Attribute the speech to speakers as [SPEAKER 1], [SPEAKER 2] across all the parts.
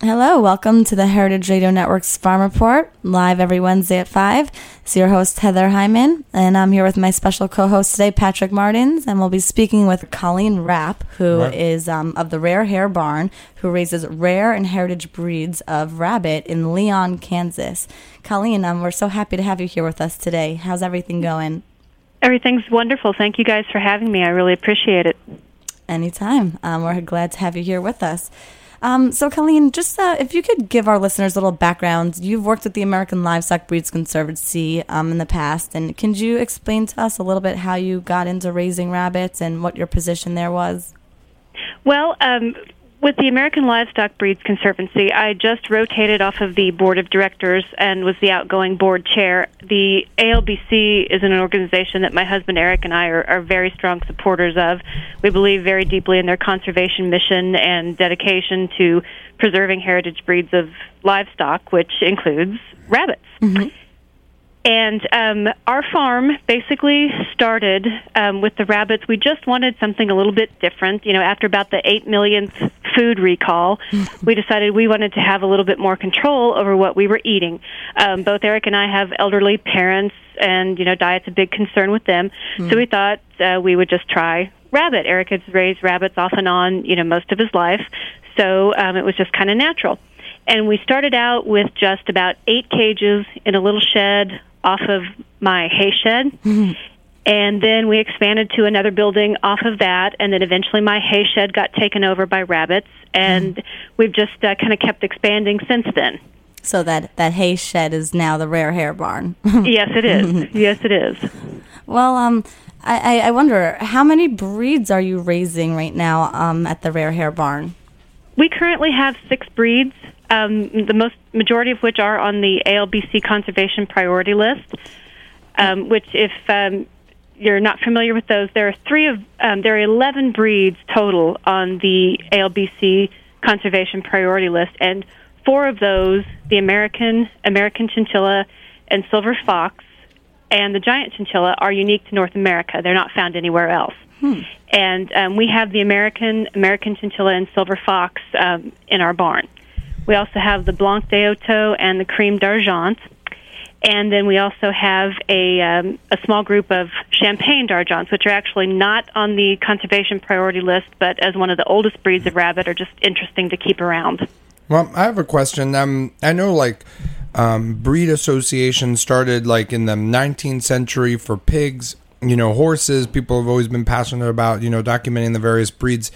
[SPEAKER 1] Hello, welcome to the Heritage Radio Network's Farm Report, live every Wednesday at 5. It's your host, Heather Hyman, and I'm here with my special co host today, Patrick Martins, and we'll be speaking with Colleen Rapp, who
[SPEAKER 2] Right.
[SPEAKER 1] is um, of the Rare Hare Barn, who raises rare and heritage breeds of rabbit in Leon, Kansas. Colleen, um, we're so happy to have you here with us today. How's everything going?
[SPEAKER 3] Everything's wonderful. Thank you guys for having me. I really appreciate it.
[SPEAKER 1] Anytime. Um, we're glad to have you here with us. Um, so, Colleen, just uh, if you could give our listeners a little background. You've worked with the American Livestock Breeds Conservancy um, in the past, and can you explain to us a little bit how you got into raising rabbits and what your position there was?
[SPEAKER 3] Well, um, with the American Livestock Breeds Conservancy, I just rotated off of the board of directors and was the outgoing board chair. The ALBC is an organization that my husband Eric and I are, are very strong supporters of. We believe very deeply in their conservation mission and dedication to preserving heritage breeds of livestock, which includes rabbits. Mm-hmm. And um, our farm basically started um, with the rabbits. We just wanted something a little bit different. You know, after about the eight millionth food recall, we decided we wanted to have a little bit more control over what we were eating. Um, both Eric and I have elderly parents, and you know, diet's a big concern with them. So we thought uh, we would just try rabbit. Eric has raised rabbits off and on, you know, most of his life, so um, it was just kind of natural. And we started out with just about eight cages in a little shed off of my hay shed. And then we expanded to another building off of that, and then eventually my hay shed got taken over by rabbits, and we've just uh, kind of kept expanding since then.
[SPEAKER 1] So that that hay shed is now the Rare Hare Barn.
[SPEAKER 3] yes, it is. Yes, it is.
[SPEAKER 1] well, um, I, I I wonder how many breeds are you raising right now um, at the Rare Hare Barn?
[SPEAKER 3] We currently have six breeds, um, the most majority of which are on the ALBC conservation priority list. Um, which, if um, you're not familiar with those, there are three of um, there are 11 breeds total on the ALBC conservation priority list, and four of those, the American, American chinchilla, and silver fox, and the giant chinchilla, are unique to North America. They're not found anywhere else. And um, we have the American, American chinchilla, and silver fox um, in our barn. We also have the Blanc de Hotot and the Cream d'Argent. And then we also have a, um, a small group of Champagne d'Argents, which are actually not on the conservation priority list, but as one of the oldest breeds of rabbit, are just interesting to keep around.
[SPEAKER 2] Well, I have a question. Um, I know like um, breed associations started like in the 19th century for pigs. You know, horses. People have always been passionate about you know documenting the various breeds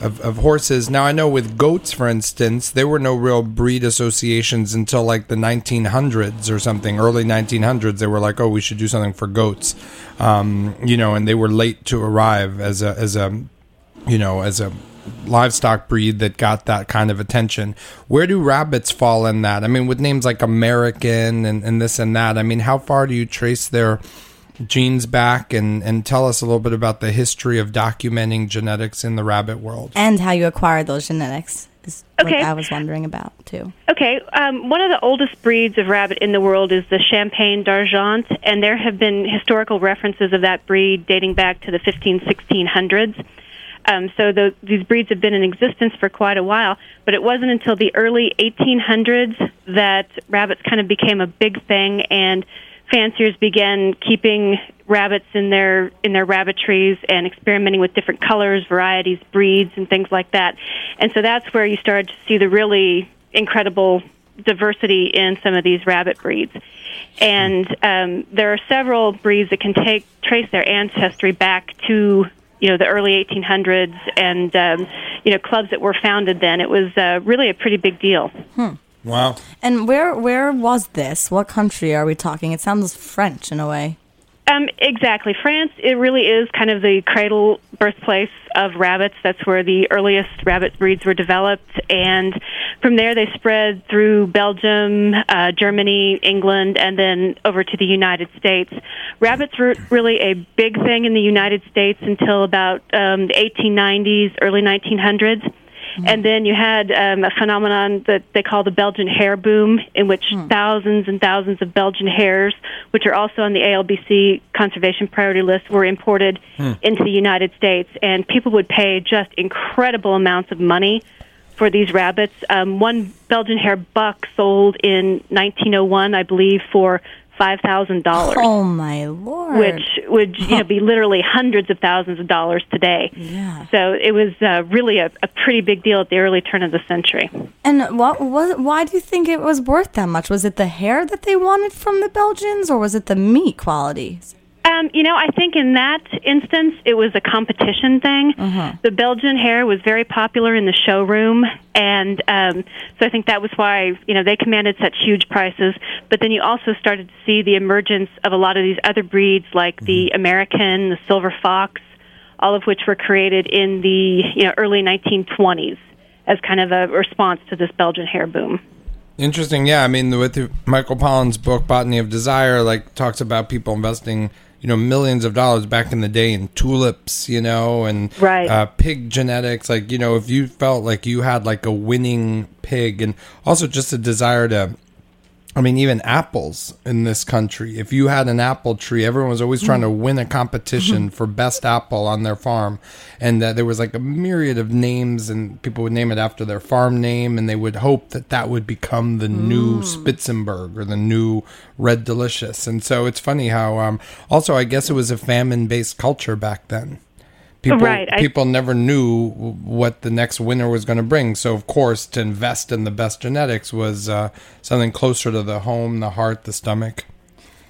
[SPEAKER 2] of, of horses. Now I know with goats, for instance, there were no real breed associations until like the 1900s or something, early 1900s. They were like, oh, we should do something for goats. Um, you know, and they were late to arrive as a as a you know as a livestock breed that got that kind of attention. Where do rabbits fall in that? I mean, with names like American and, and this and that, I mean, how far do you trace their genes back and, and tell us a little bit about the history of documenting genetics in the rabbit world?
[SPEAKER 1] And how you acquired those genetics is
[SPEAKER 3] Okay.
[SPEAKER 1] what I was wondering about too.
[SPEAKER 3] Okay, um, one of the oldest breeds of rabbit in the world is the Champagne d'Argent, and there have been historical references of that breed dating back to the 15, 1600s. Um, so the, these breeds have been in existence for quite a while, but it wasn't until the early 1800s that rabbits kind of became a big thing, and fanciers began keeping rabbits in their in their rabbitries and experimenting with different colors, varieties, breeds, and things like that. And so that's where you started to see the really incredible diversity in some of these rabbit breeds. And um, there are several breeds that can take trace their ancestry back to you know the early 1800s and um, you know clubs that were founded then. It was uh, really a pretty big deal.
[SPEAKER 2] Wow.
[SPEAKER 1] And where where was this? What country are we talking? It sounds French in a way.
[SPEAKER 3] Um, exactly. France, it really is kind of the cradle birthplace of rabbits. That's where the earliest rabbit breeds were developed. And from there, they spread through Belgium, uh, Germany, England, and then over to the United States. Rabbits were really a big thing in the United States until about um, the 1890s, early 1900s. And then you had um, a phenomenon that they call the Belgian hare boom, in which thousands and thousands of Belgian hares, which are also on the ALBC conservation priority list, were imported into the United States. And people would pay just incredible amounts of money for these rabbits. Um, one Belgian hare buck sold in 1901, I believe, for five thousand dollars
[SPEAKER 1] Oh my lord!
[SPEAKER 3] which would you know be literally hundreds of thousands of dollars today.
[SPEAKER 1] Yeah.
[SPEAKER 3] So it was uh, really a, a pretty big deal at the early turn of the century.
[SPEAKER 1] And what was? Why do you think it was worth that much? Was it the hair that they wanted from the Belgians, or was it the meat quality?
[SPEAKER 3] Um, you know, I think in that instance, it was a competition thing. The Belgian hare was very popular in the showroom, and um, so I think that was why you know they commanded such huge prices. But then you also started to see the emergence of a lot of these other breeds, like the American, the silver fox, all of which were created in the you know early 1920s as kind of a response to this Belgian hare boom.
[SPEAKER 2] Interesting. Yeah, I mean, with the, Michael Pollan's book "Botany of Desire," like talks about people investing, you know, millions of dollars back in the day in tulips, you know, and
[SPEAKER 3] Right.
[SPEAKER 2] uh, pig genetics. Like, you know, if you felt like you had like a winning pig, and also just a desire to. I mean, even apples in this country. If you had an apple tree, everyone was always trying to win a competition for best apple on their farm, and uh, there was like a myriad of names, and people would name it after their farm name, and they would hope that that would become the new Spitzenberg or the new Red Delicious. And so it's funny how, um, also, I guess it was a famine-based culture back then. People,
[SPEAKER 3] Right, I-
[SPEAKER 2] people never knew what the next winner was going to bring. So, of course, to invest in the best genetics was uh, something closer to the home, the heart, the stomach.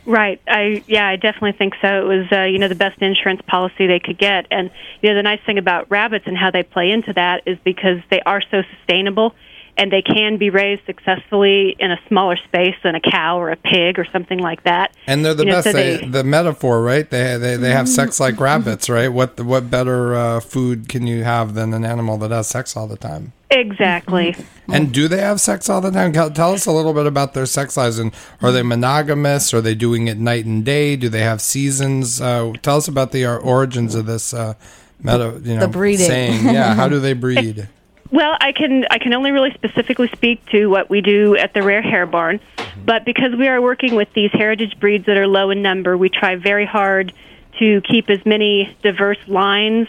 [SPEAKER 3] Right. I yeah, I definitely think so. It was uh, you know the best insurance policy they could get, and you know the nice thing about rabbits and how they play into that is because they are so sustainable, and they can be raised successfully in a smaller space than a cow or a pig or something like that.
[SPEAKER 2] And they're the
[SPEAKER 3] You know,
[SPEAKER 2] best.
[SPEAKER 3] so
[SPEAKER 2] they,
[SPEAKER 3] they-
[SPEAKER 2] the metaphor, right? They they, they have sex like rabbits, right? What what better uh, food can you have than an animal that has sex all the time?
[SPEAKER 3] Exactly.
[SPEAKER 2] And do they have sex all the time? Tell- Tell us a little bit about their sex lives. And are they monogamous? Are they doing it night and day? Do they have seasons? Uh, tell us about the origins of this uh, meta. You know,
[SPEAKER 1] The breeding.
[SPEAKER 2] saying. Yeah, how do they breed?
[SPEAKER 3] Well, I can I can only really specifically speak to what we do at the Rare Hare Barn, but because we are working with these heritage breeds that are low in number, we try very hard to keep as many diverse lines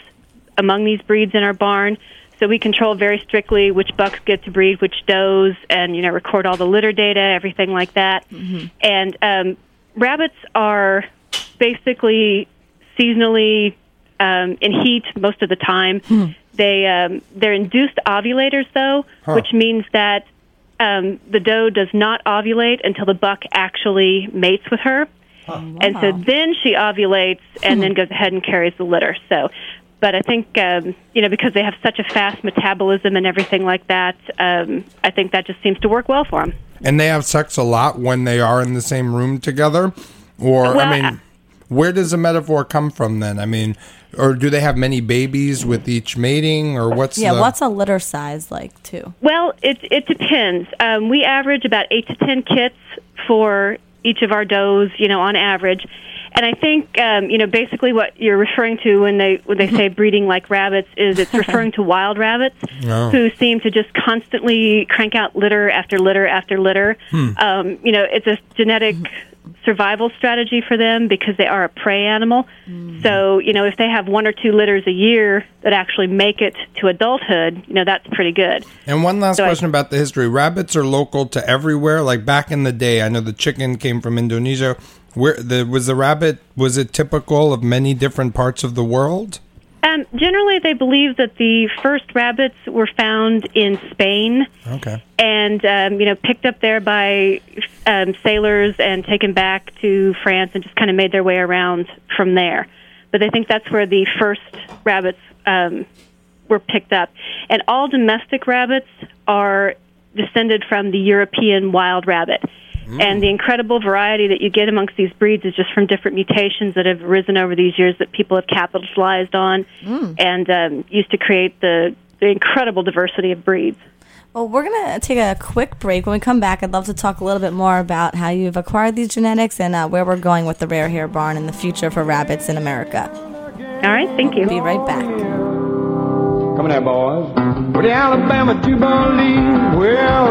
[SPEAKER 3] among these breeds in our barn. So we control very strictly which bucks get to breed, which does, and you know record all the litter data, everything like that. And um, rabbits are basically seasonally um, in heat most of the time. They um, they're induced ovulators though, which means that um, the doe does not ovulate until the buck actually mates with her, and so then she ovulates and then goes ahead and carries the litter. So. But I think um, you know because they have such a fast metabolism and everything like that. Um, I think that just seems to work well for them.
[SPEAKER 2] And they have sex a lot when they are in the same room together? Or,
[SPEAKER 3] Well,
[SPEAKER 2] I
[SPEAKER 3] I-
[SPEAKER 2] mean, where does the metaphor come from then? I mean, or do they have many babies with each mating? Or what's
[SPEAKER 1] Yeah,
[SPEAKER 2] the,
[SPEAKER 1] what's a litter size like too?
[SPEAKER 3] Well, it it depends. Um, we average about eight to ten kits for each of our does, you know, on average. And I think, um, you know, basically what you're referring to when they when they say breeding like rabbits is it's referring to wild rabbits
[SPEAKER 2] Oh.
[SPEAKER 3] who seem to just constantly crank out litter after litter after litter. Um, you know, it's a genetic survival strategy for them because they are a prey animal. So, you know, if they have one or two litters a year that actually make it to adulthood, you know, that's pretty good.
[SPEAKER 2] And one last
[SPEAKER 3] So I-
[SPEAKER 2] question about the history. Rabbits are local to everywhere. Like back in the day, I know the chicken came from Indonesia. Where the was the rabbit? Was it typical of many different parts of the world?
[SPEAKER 3] Um, generally, they believe that the first rabbits were found in Spain
[SPEAKER 2] Okay.
[SPEAKER 3] and um, you know picked up there by um, sailors and taken back to France and just kind of made their way around from there. But they think that's where the first rabbits um, were picked up, and all domestic rabbits are descended from the European wild rabbit. And the incredible variety that you get amongst these breeds is just from different mutations that have arisen over these years that people have capitalized on and um, used to create the, the incredible diversity of breeds.
[SPEAKER 1] Well, we're going to take a quick break. When we come back, I'd love to talk a little bit more about how you've acquired these genetics and uh, where we're going with the Rare Hare Barn in the future for rabbits in America.
[SPEAKER 3] All right, thank you.
[SPEAKER 1] Be right back.
[SPEAKER 4] Come on now, boys. With the Alabama Jubilee, we'll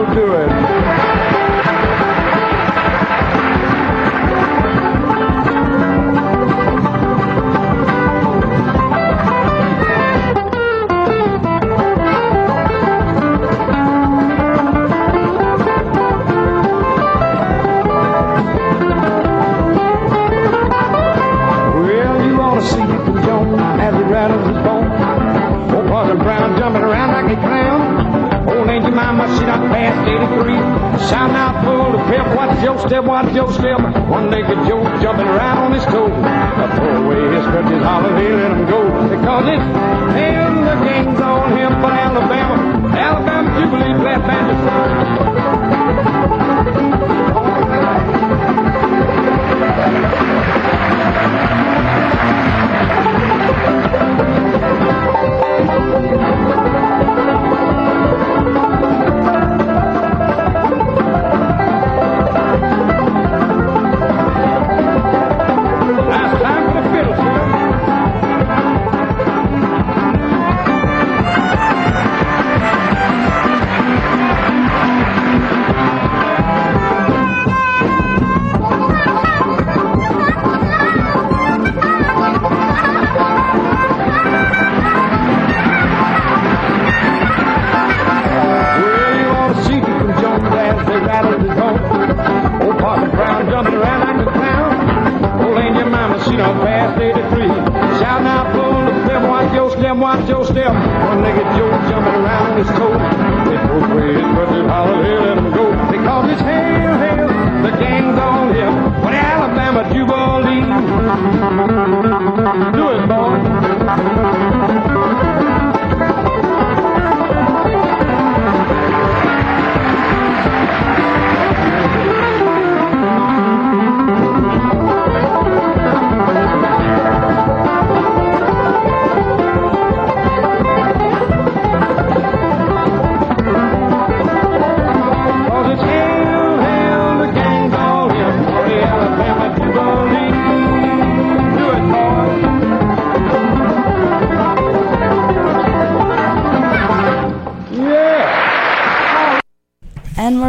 [SPEAKER 4] your step. One-legged Joe jumping around his toes. They both way his brother's holler, they let him go. Because it's hail, hail,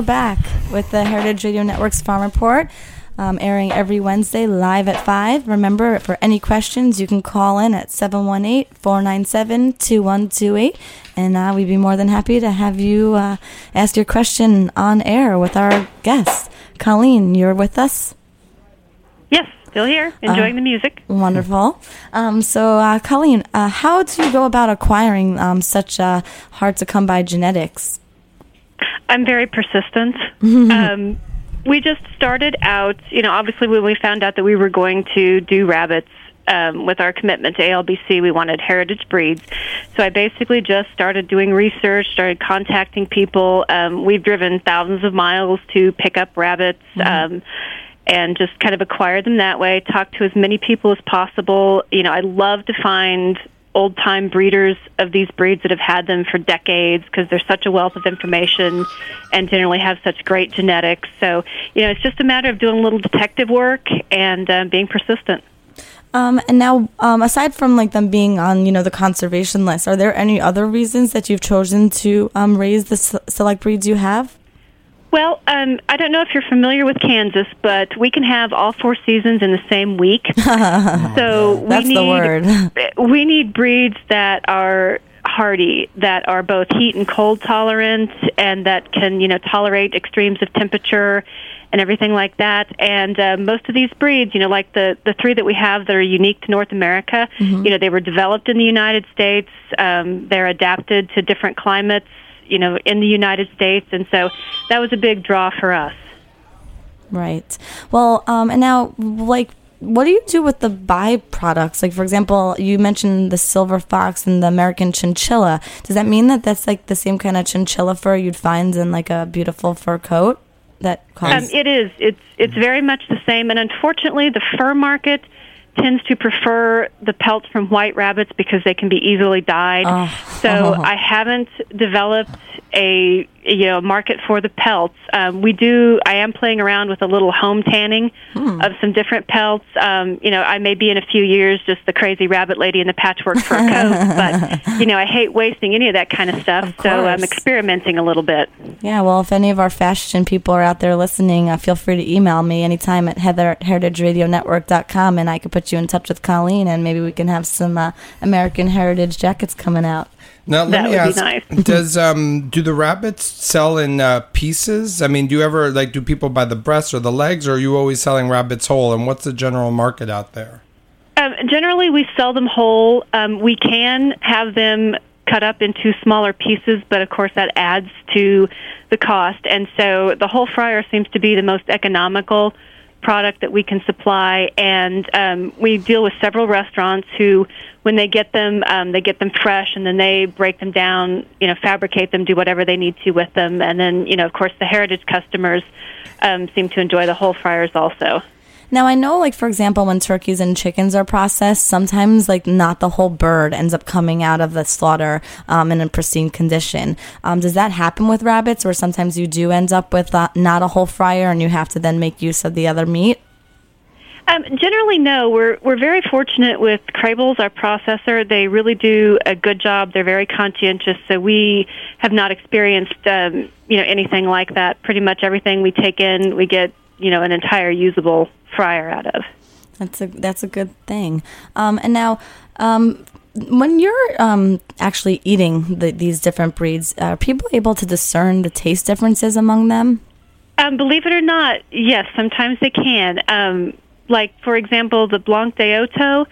[SPEAKER 1] back with the Heritage Radio Network's Farm Report, um, airing every Wednesday live at 5. Remember, for any questions, you can call in at 718 497 2128. And uh, we'd be more than happy to have you uh, ask your question on air with our guests. Colleen, you're with us?
[SPEAKER 3] Yes, still here, enjoying the music.
[SPEAKER 1] Wonderful. Um, so, uh, Colleen, uh, how do you go about acquiring um, such uh, hard to come by genetics?
[SPEAKER 3] I'm very persistent. um, we just started out, you know, obviously when we found out that we were going to do rabbits um, with our commitment to ALBC, we wanted heritage breeds. So I basically just started doing research, started contacting people. Um, we've driven thousands of miles to pick up rabbits. Um, and just kind of acquire them that way. Talk to as many people as possible. You know, I love to find old time breeders of these breeds that have had them for decades because there's such a wealth of information and generally have such great genetics. So, you know, it's just a matter of doing a little detective work and um, being persistent.
[SPEAKER 1] Um, and now, um, aside from like them being on, you know, the conservation list, are there any other reasons that you've chosen to um, raise the select breeds you have?
[SPEAKER 3] Well, um, I don't know if you're familiar with Kansas, but we can have all four seasons in the same week. so we
[SPEAKER 1] That's
[SPEAKER 3] need
[SPEAKER 1] the word.
[SPEAKER 3] we need breeds that are hardy, that are both heat and cold tolerant, and that can you know tolerate extremes of temperature and everything like that. And uh, most of these breeds, you know, like the the three that we have that are unique to North America, you know, they were developed in the United States. Um, they're adapted to different climates, you know, in the United States, and so that was a big draw for us.
[SPEAKER 1] Right. Well, um, and now, like, what do you do with the byproducts? Like, for example, you mentioned the silver fox and the American chinchilla. Does that mean that that's like the same kind of chinchilla fur you'd find in like a beautiful fur coat? That
[SPEAKER 3] Um, it is. It's it's very much the same, and unfortunately, the fur market tends to prefer the pelts from white rabbits because they can be easily dyed.
[SPEAKER 1] Oh.
[SPEAKER 3] So uh-huh. I haven't developed a you know market for the pelts. Um, we do. I am playing around with a little home tanning of some different pelts. Um, you know, I may be in a few years just the crazy rabbit lady in the patchwork fur coat, but you know, I hate wasting any of that kind of stuff.
[SPEAKER 1] Of
[SPEAKER 3] so I'm experimenting a little bit.
[SPEAKER 1] Yeah, well, if any of our fashion people are out there listening, uh, feel free to email me anytime at heather at heritageradionetwork.com and I could put you in touch with Colleen and maybe we can have some uh, American Heritage jackets coming out.
[SPEAKER 2] Now let
[SPEAKER 3] That
[SPEAKER 2] me
[SPEAKER 3] would
[SPEAKER 2] ask:
[SPEAKER 3] nice.
[SPEAKER 2] Does um do the rabbits sell in uh, pieces? I mean, do you ever like do people buy the breasts or the legs, or are you always selling rabbits whole? And what's the general market out there?
[SPEAKER 3] Um, generally, we sell them whole. Um, we can have them cut up into smaller pieces, but of course that adds to the cost. And so the whole fryer seems to be the most economical product that we can supply. And um, we deal with several restaurants who, when they get them, um, they get them fresh, and then they break them down, you know, fabricate them, do whatever they need to with them. And then, you know, of course, the heritage customers um, seem to enjoy the whole fryers also.
[SPEAKER 1] Now I know, like for example, when turkeys and chickens are processed, sometimes like not the whole bird ends up coming out of the slaughter um, in a pristine condition. Um, does that happen with rabbits, or sometimes you do end up with uh, not a whole fryer and you have to then make use of the other meat?
[SPEAKER 3] Um, generally, no. We're we're very fortunate with Crable's, our processor. They really do a good job. They're very conscientious, so we have not experienced um, you know anything like that. Pretty much everything we take in, we get you know an entire usable fryer out of.
[SPEAKER 1] That's a that's a good thing. Um, and now, um, when you're um, actually eating the, these different breeds, are people able to discern the taste differences among them?
[SPEAKER 3] Um, believe it or not, yes, sometimes they can. Um, like, for example, the Blanc de Hotot,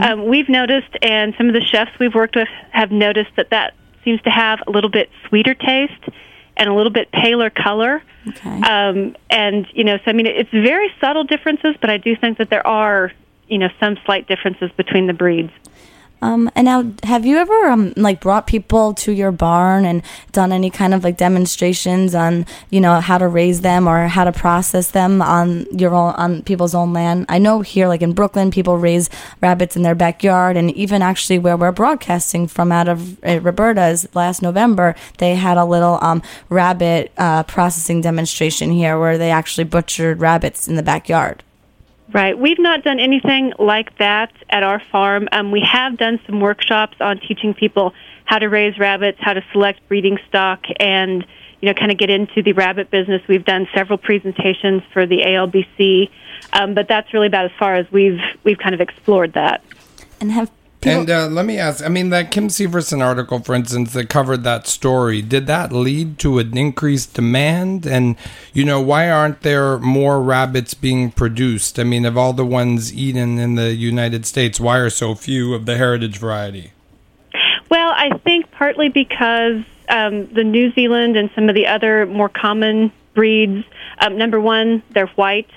[SPEAKER 3] um, we've noticed, and some of the chefs we've worked with have noticed that that seems to have a little bit sweeter taste and a little bit paler color.
[SPEAKER 1] Okay.
[SPEAKER 3] Um, and, you know, so I mean, it's very subtle differences, but I do think that there are, you know, some slight differences between the breeds.
[SPEAKER 1] Um, and now, have you ever um, like brought people to your barn and done any kind of like demonstrations on you know how to raise them or how to process them on your own on people's own land? I know here, like in Brooklyn, people raise rabbits in their backyard, and even actually where we're broadcasting from out of uh, Roberta's last November, they had a little um, rabbit uh, processing demonstration here where they actually butchered rabbits in the backyard.
[SPEAKER 3] Right. We've not done anything like that at our farm. Um, we have done some workshops on teaching people how to raise rabbits, how to select breeding stock, and you know, kind of get into the rabbit business. We've done several presentations for the ALBC, um, but that's really about as far as we've we've kind of explored that.
[SPEAKER 1] And have people,
[SPEAKER 2] And uh, let me ask: I mean, that Kim Severson article, for instance, that covered that story, did that lead to an increased demand? And you know, why aren't there more rabbits being produced? I mean, of all the ones eaten in the United States, why are so few of the heritage variety?
[SPEAKER 3] Well, I think partly because um, the New Zealand and some of the other more common breeds, um, number one, they're white.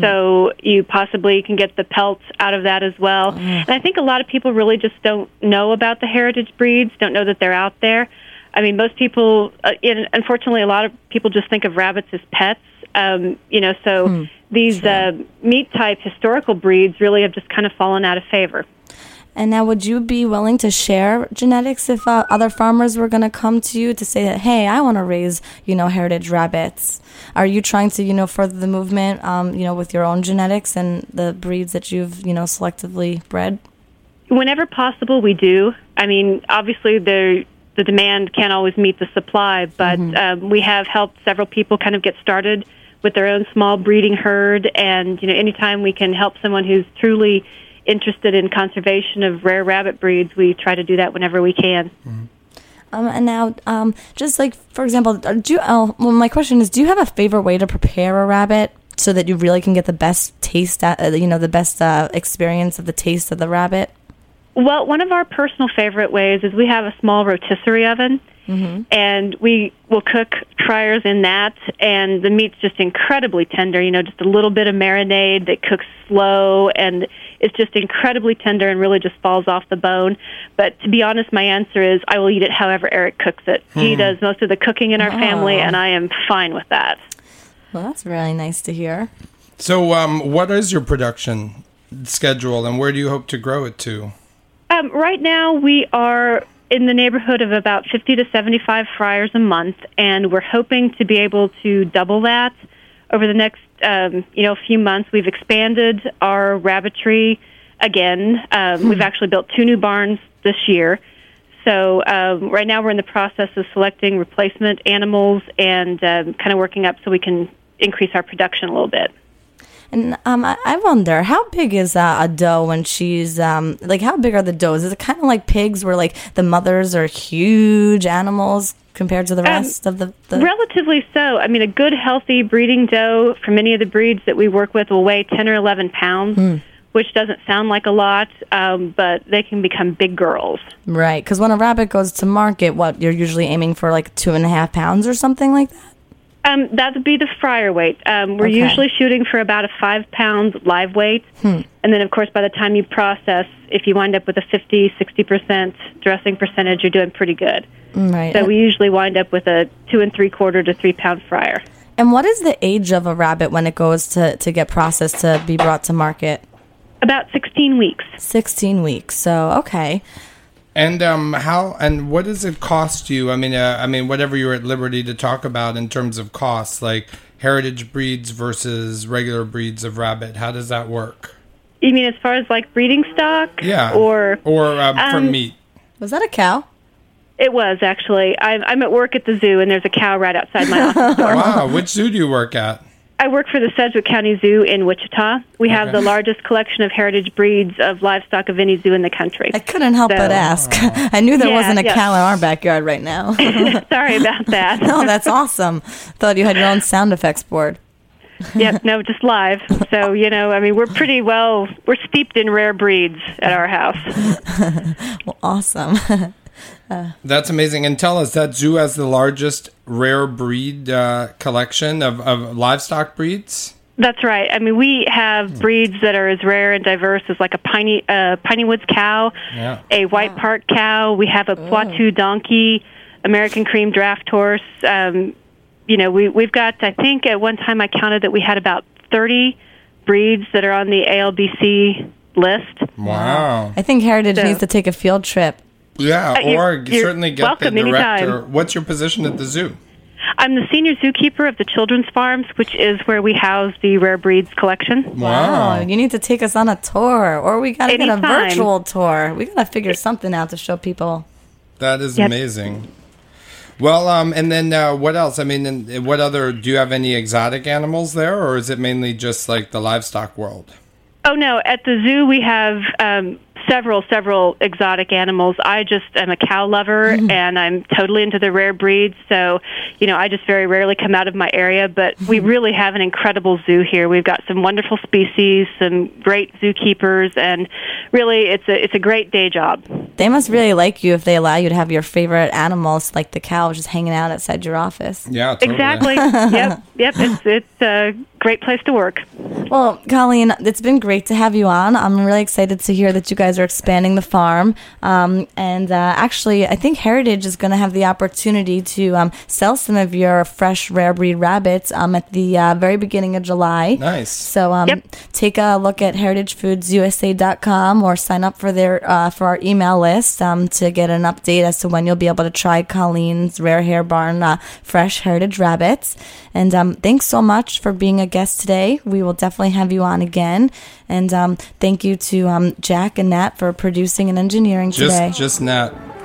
[SPEAKER 3] So you possibly can get the pelts out of that as well. And I think a lot of people really just don't know about the heritage breeds, don't know that they're out there. I mean, most people, uh, in, unfortunately, a lot of people just think of rabbits as pets. Um, you know, so these uh, meat type historical breeds really have just kind of fallen out of favor.
[SPEAKER 1] And now, would you be willing to share genetics if uh, other farmers were going to come to you to say that, hey, I want to raise, you know, heritage rabbits? Are you trying to, you know, further the movement, um, you know, with your own genetics and the breeds that you've, you know, selectively bred?
[SPEAKER 3] Whenever possible, we do. I mean, obviously, the the demand can't always meet the supply, but um, we have helped several people kind of get started with their own small breeding herd. And you know, anytime we can help someone who's truly interested in conservation of rare rabbit breeds, we try to do that whenever we can.
[SPEAKER 1] Um, and now, um, just like for example, uh, do you, oh, well, my question is, do you have a favorite way to prepare a rabbit so that you really can get the best taste, at, uh, you know, the best uh, experience of the taste of the rabbit?
[SPEAKER 3] Well, one of our personal favorite ways is we have a small rotisserie oven, and we will cook fryers in that, and the meat's just incredibly tender. You know, just a little bit of marinade that cooks slow, and it's just incredibly tender and really just falls off the bone. But to be honest, my answer is I will eat it however Eric cooks it. He does most of the cooking in our family, and I am fine with that.
[SPEAKER 1] Well, that's really nice to hear.
[SPEAKER 2] So, um, what is your production schedule, and where do you hope to grow it to?
[SPEAKER 3] Um, right now, we are in the neighborhood of about 50 to 75 fryers a month, and we're hoping to be able to double that over the next, um, you know, few months. We've expanded our rabbitry again. Um, We've actually built two new barns this year. So um, right now, we're in the process of selecting replacement animals and um, kind of working up so we can increase our production a little bit.
[SPEAKER 1] And um, I, I wonder how big is uh, a doe when she's um, like how big are the does? Is it kind of like pigs, where like the mothers are huge animals compared to the rest of the? the
[SPEAKER 3] Relatively so. I mean, a good, healthy breeding doe for many of the breeds that we work with will weigh 10 or 11 pounds, which doesn't sound like a lot, um, but they can become big girls.
[SPEAKER 1] right, because when a rabbit goes to market, what you're usually aiming for like two and a half pounds or something like that.
[SPEAKER 3] Um, that would be the fryer weight. Um, we're
[SPEAKER 1] Okay.
[SPEAKER 3] usually shooting for about a five pound live weight. And then, of course, by the time you process, if you wind up with a 50, 60% dressing percentage, you're doing pretty good.
[SPEAKER 1] Mm, Right.
[SPEAKER 3] So we usually wind up with a two and three quarter to three pound fryer.
[SPEAKER 1] and what is the age of a rabbit when it goes to to get processed to be brought to market?
[SPEAKER 3] About 16 weeks.
[SPEAKER 1] Sixteen weeks. So okay.
[SPEAKER 2] And um, how and what does it cost you? I mean, uh, I mean, whatever you're at liberty to talk about in terms of costs, like heritage breeds versus regular breeds of rabbit. How does that work?
[SPEAKER 3] You mean as far as like breeding stock?
[SPEAKER 2] Yeah,
[SPEAKER 3] Or
[SPEAKER 2] or um, for
[SPEAKER 3] um,
[SPEAKER 2] meat.
[SPEAKER 1] Was that a cow?
[SPEAKER 3] It was actually. I'm, I'm at work at the zoo, and there's a cow right outside my office door.
[SPEAKER 2] Wow, which zoo do you work at?
[SPEAKER 3] I work for the Sedgwick County Zoo in Wichita. We have
[SPEAKER 2] Okay.
[SPEAKER 3] the largest collection of heritage breeds of livestock of any zoo in the country.
[SPEAKER 1] I couldn't help but
[SPEAKER 3] So-
[SPEAKER 1] ask. I knew there
[SPEAKER 3] Yeah,
[SPEAKER 1] wasn't a
[SPEAKER 3] yeah.
[SPEAKER 1] cow in our backyard right now.
[SPEAKER 3] Sorry about that.
[SPEAKER 1] no, that's awesome. Thought you had your own sound effects board.
[SPEAKER 3] yep, no, just live. So you know, I mean, we're pretty well. We're steeped in rare breeds at our house.
[SPEAKER 1] Well, awesome.
[SPEAKER 2] That's amazing. And tell us that zoo has the largest rare breed uh, collection of, of livestock breeds.
[SPEAKER 3] That's right. I mean, we have breeds that are as rare and diverse as like a piney uh, piney woods cow,
[SPEAKER 2] Yeah.
[SPEAKER 3] a white park cow. We have a Poitou donkey, American cream draft horse. Um, you know, we we've got. I think at one time I counted that we had about thirty breeds that are on the ALBC list.
[SPEAKER 2] Wow.
[SPEAKER 1] I think Heritage
[SPEAKER 3] So-
[SPEAKER 1] needs to take a field trip.
[SPEAKER 2] Yeah,
[SPEAKER 3] Uh, you're-
[SPEAKER 2] or
[SPEAKER 3] you're
[SPEAKER 2] certainly get
[SPEAKER 3] welcome
[SPEAKER 2] the director.
[SPEAKER 3] anytime.
[SPEAKER 2] What's your position at the zoo?
[SPEAKER 3] I'm the senior zookeeper of the Children's Farms, which is where we house the rare breeds collection.
[SPEAKER 2] Wow.
[SPEAKER 1] You need to take us on a tour, or we gotta get a virtual tour. We gotta figure something out to show people.
[SPEAKER 2] That is
[SPEAKER 3] Yep.
[SPEAKER 2] amazing. Well, um, and then uh, what else? I mean, what other? Do you have any exotic animals there, or is it mainly just like the livestock world?
[SPEAKER 3] Oh no! At the zoo, we have um, several, several exotic animals. I just am a cow lover, mm-hmm. and I'm totally into the rare breeds. So, you know, I just very rarely come out of my area. But we mm-hmm. really have an incredible zoo here. We've got some wonderful species, some great zookeepers, and really, it's a it's a great day job.
[SPEAKER 1] They must really like you if they allow you to have your favorite animals, like the cow, just hanging out outside your office.
[SPEAKER 2] Yeah, totally.
[SPEAKER 3] Exactly. yep. Yep. It's it's a great place to work.
[SPEAKER 1] Well, Colleen, it's been great to have you on. I'm really excited to hear that you guys are expanding the farm. Um, and uh, actually, I think Heritage is going to have the opportunity to um, sell some of your fresh rare breed rabbits um, at the uh, very beginning of July.
[SPEAKER 2] Nice.
[SPEAKER 1] So um,
[SPEAKER 3] Yep.
[SPEAKER 1] Take a look at heritagefoodsusa.com or sign up for their uh, for our email list um, to get an update as to when you'll be able to try Colleen's Rare Hare Barn uh, fresh heritage rabbits. And um, thanks so much for being a guest today. We will definitely have you on again. And um, thank you to um, Jack and Nat for producing and engineering
[SPEAKER 2] Just,
[SPEAKER 1] today.
[SPEAKER 2] just Nat.